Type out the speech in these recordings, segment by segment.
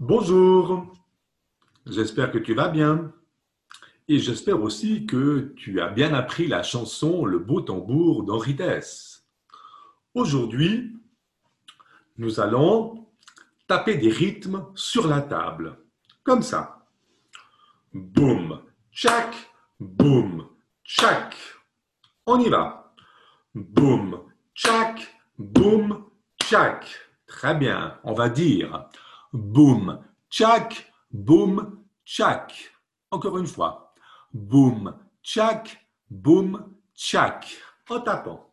Bonjour, j'espère que tu vas bien et j'espère aussi que tu as bien appris la chanson Le beau tambour d'Henri Dess. Aujourd'hui, nous allons taper des rythmes sur la table, comme ça. Boum, tchac, boum, tchac. On y va. Boum, tchac, boum, tchac. Très bien, on va dire boum, tchac, boum, tchac. Encore une fois. Boum, tchac, boum, tchac. En tapant.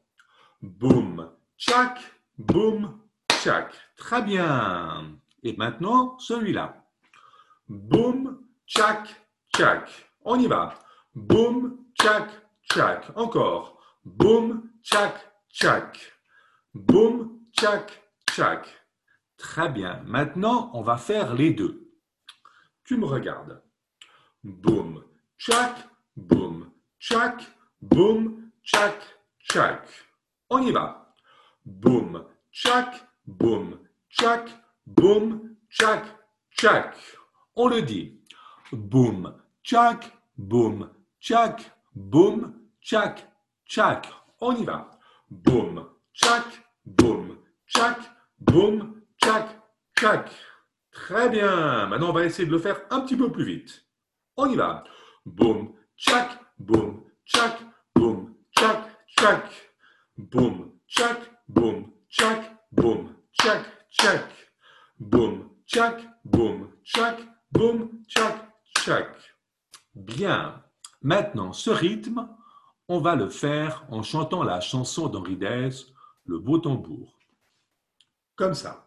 Boum, tchac, boum, tchac. Très bien. Et maintenant, celui-là. Boum, tchac, tchac. On y va. Boum, tchac, tchac. Encore. Boum, tchac, tchac. Boum, tchac, tchac. Très bien. Maintenant, on va faire les deux. Tu me regardes. Boum, tchac, boum, tchac, boum, tchac, tchac. On y va. Boum, tchac, boum, tchac, boum, tchac, tchac. On le dit. Boum, tchac, boum, tchac, boum, tchac, tchac. On y va. Boum, tchac, boum, tchac, boum, tchac. Très bien. Maintenant, on va essayer de le faire un petit peu plus vite. On y va. Boum, tchac, boum, tchac, boum, tchac, tchac. Boum, tchac, boum, tchac, boum, tchac, tchac. Boum, tchac, boum, tchac, boum, tchac, tchac. Bien. Maintenant, ce rythme, on va le faire en chantant la chanson d'Henri Dess, Le beau tambour. Comme ça.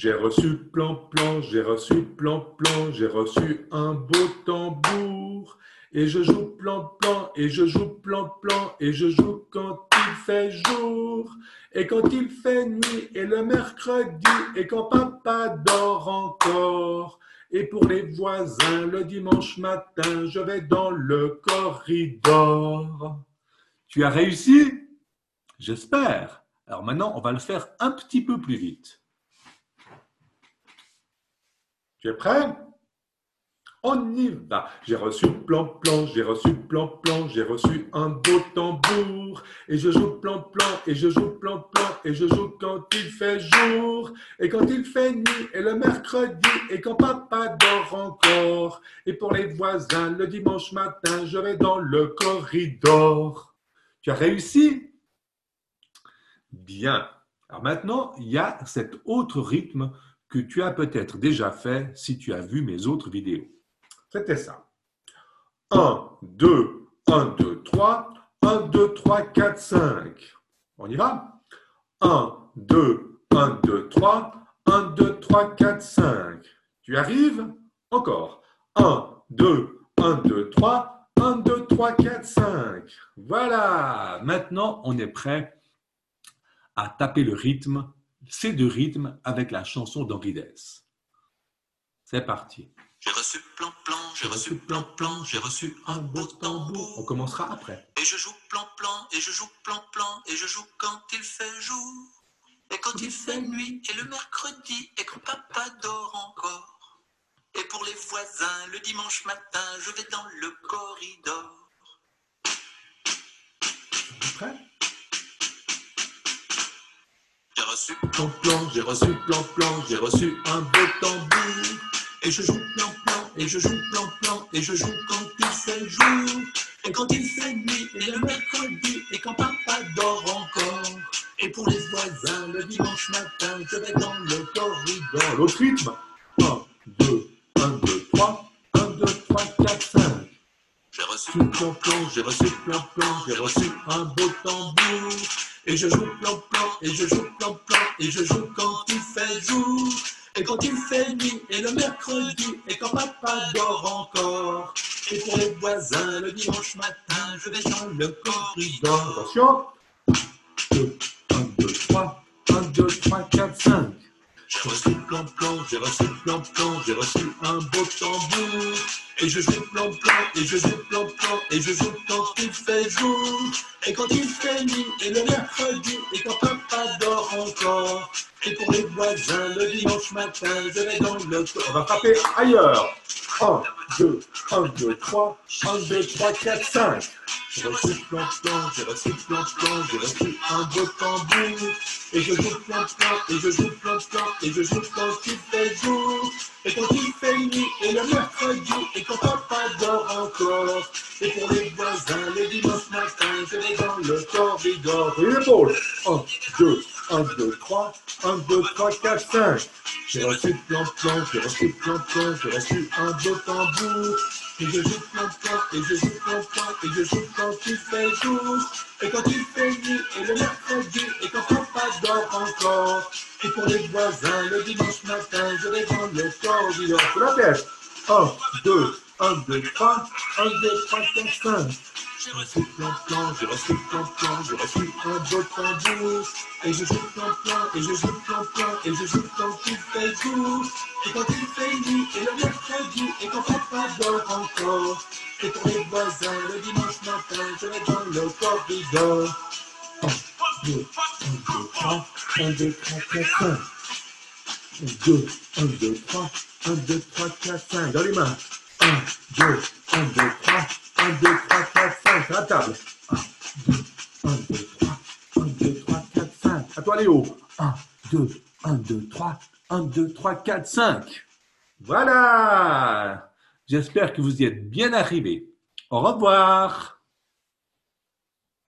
J'ai reçu plan plan, j'ai reçu plan plan, j'ai reçu un beau tambour. Et je joue plan plan, et je joue plan plan, et je joue quand il fait jour, et quand il fait nuit, et le mercredi, et quand papa dort encore. Et pour les voisins, le dimanche matin, je vais dans le corridor. Tu as réussi? J'espère. Alors maintenant, on va le faire un petit peu plus vite. Tu es prêt? On y va. J'ai reçu plan plan, j'ai reçu plan plan, j'ai reçu un beau tambour. Et je joue plan plan, et je joue plan plan, et je joue quand il fait jour, et quand il fait nuit, et le mercredi, et quand papa dort encore. Et pour les voisins, le dimanche matin, je vais dans le corridor. Tu as réussi? Bien. Alors maintenant, il y a cet autre rythme que tu as peut-être déjà fait si tu as vu mes autres vidéos. C'était ça. 1, 2, 1, 2, 3, 1, 2, 3, 4, 5. On y va? 1, 2, 1, 2, 3, 1, 2, 3, 4, 5. Tu arrives? Encore. 1, 2, 1, 2, 3, 1, 2, 3, 4, 5. Voilà. Maintenant, on est prêt à taper le rythme ces deux rythmes avec la chanson d'Henri Dess. C'est parti. J'ai reçu plan plan, j'ai reçu plan plan, j'ai reçu un beau tambour. On commencera après. Et je joue plan plan, et je joue plan plan, et je joue quand il fait jour. Et quand il fait nuit, et le mercredi, et quand papa dort encore. Et pour les voisins, le dimanche matin, je vais dans le corridor. Prêt? Reçu plan plan, j'ai reçu plan plan, j'ai reçu un beau tambour. Et je joue plan plan, et je joue plan plan, et je joue quand il fait jour. Et quand il fait nuit, et le mercredi, et quand papa dort encore. Et pour les voisins, le dimanche matin, je vais dans le corridor. L'autre rythme 1, 2, 1, 2, 3, 1, 2, 3, 4, 5. J'ai reçu plan plan, j'ai reçu plan plan, j'ai reçu un beau tambour. Et je joue plan plan, et je joue plan plan, et je joue quand il fait jour, et quand il fait nuit, et le mercredi, et quand papa dort encore. Et pour les voisins, le dimanche matin, je vais dans le corridor. Attention 2, 1, 2, 3, 1, 2, 3, 4, 5. J'ai reçu plan plan, j'ai reçu plan plan, j'ai reçu un beau tambour. Et je joue plan plan, et je joue plan plan, et je joue quand il fait jour. Et quand il fait nuit, et le mercredi, et quand papa dort encore. Et pour les voisins, le dimanche matin, je vais dans le On va frapper ailleurs. 1, 2, 1, 2, 3, 1, 2, 3, 4, 5. J'ai reçu plan plan, j'ai reçu plan plan, j'ai reçu un beau tambour. Et je joue plan plan, et je joue plan plan, et je joue quand il fait jour. Et quand il fait nuit, et le mercredi, et quand papa dort encore. Et pour les voisins, le dimanche matin, je vais dans le corridor. Et l'épaule. 1, 2, 1, 2, 3, 1, 2, 3, 4, 5. J'ai reçu plan plan, j'ai reçu plan plan, j'ai reçu un beau tambour. Et je joue plan, et je joue plan, et je joue quand il fait jour. Et quand il fait nuit, et le mercredi, et quand papa dort encore. Et pour les voisins, le dimanche matin, je vais dans le corridor. Sur la tête. 1, 2, 1, 2, 3, 1, 2, 3, 4, 5. J'ai reçu plan plan, j'ai reçu plan plan, j'ai reçu un beau tambour. Et je joue plan plan, et je joue plan plan, et je joue quand il fait jour. Et quand il fait nuit, et le mercredi, et quand papa dort encore. Et pour les voisins, le dimanche matin, je vais dans le corridor. 2, 1, 2, 3, 1, 2, 3, 4, 5. 2, 1, 2, 3, 1, 2, 3, 4, 5. Dans les mains. 1, 2, 1, 2, 3, 1, 2, 3, 4, 5. Sur la table. 1, 2, 1, 2, 3, 1, 2, 3, 4, 5. À toi, Léo. 1, 2, 1, 2, 3, 1, 2, 3, 4, 5. Voilà. J'espère que vous y êtes bien arrivés. Au revoir.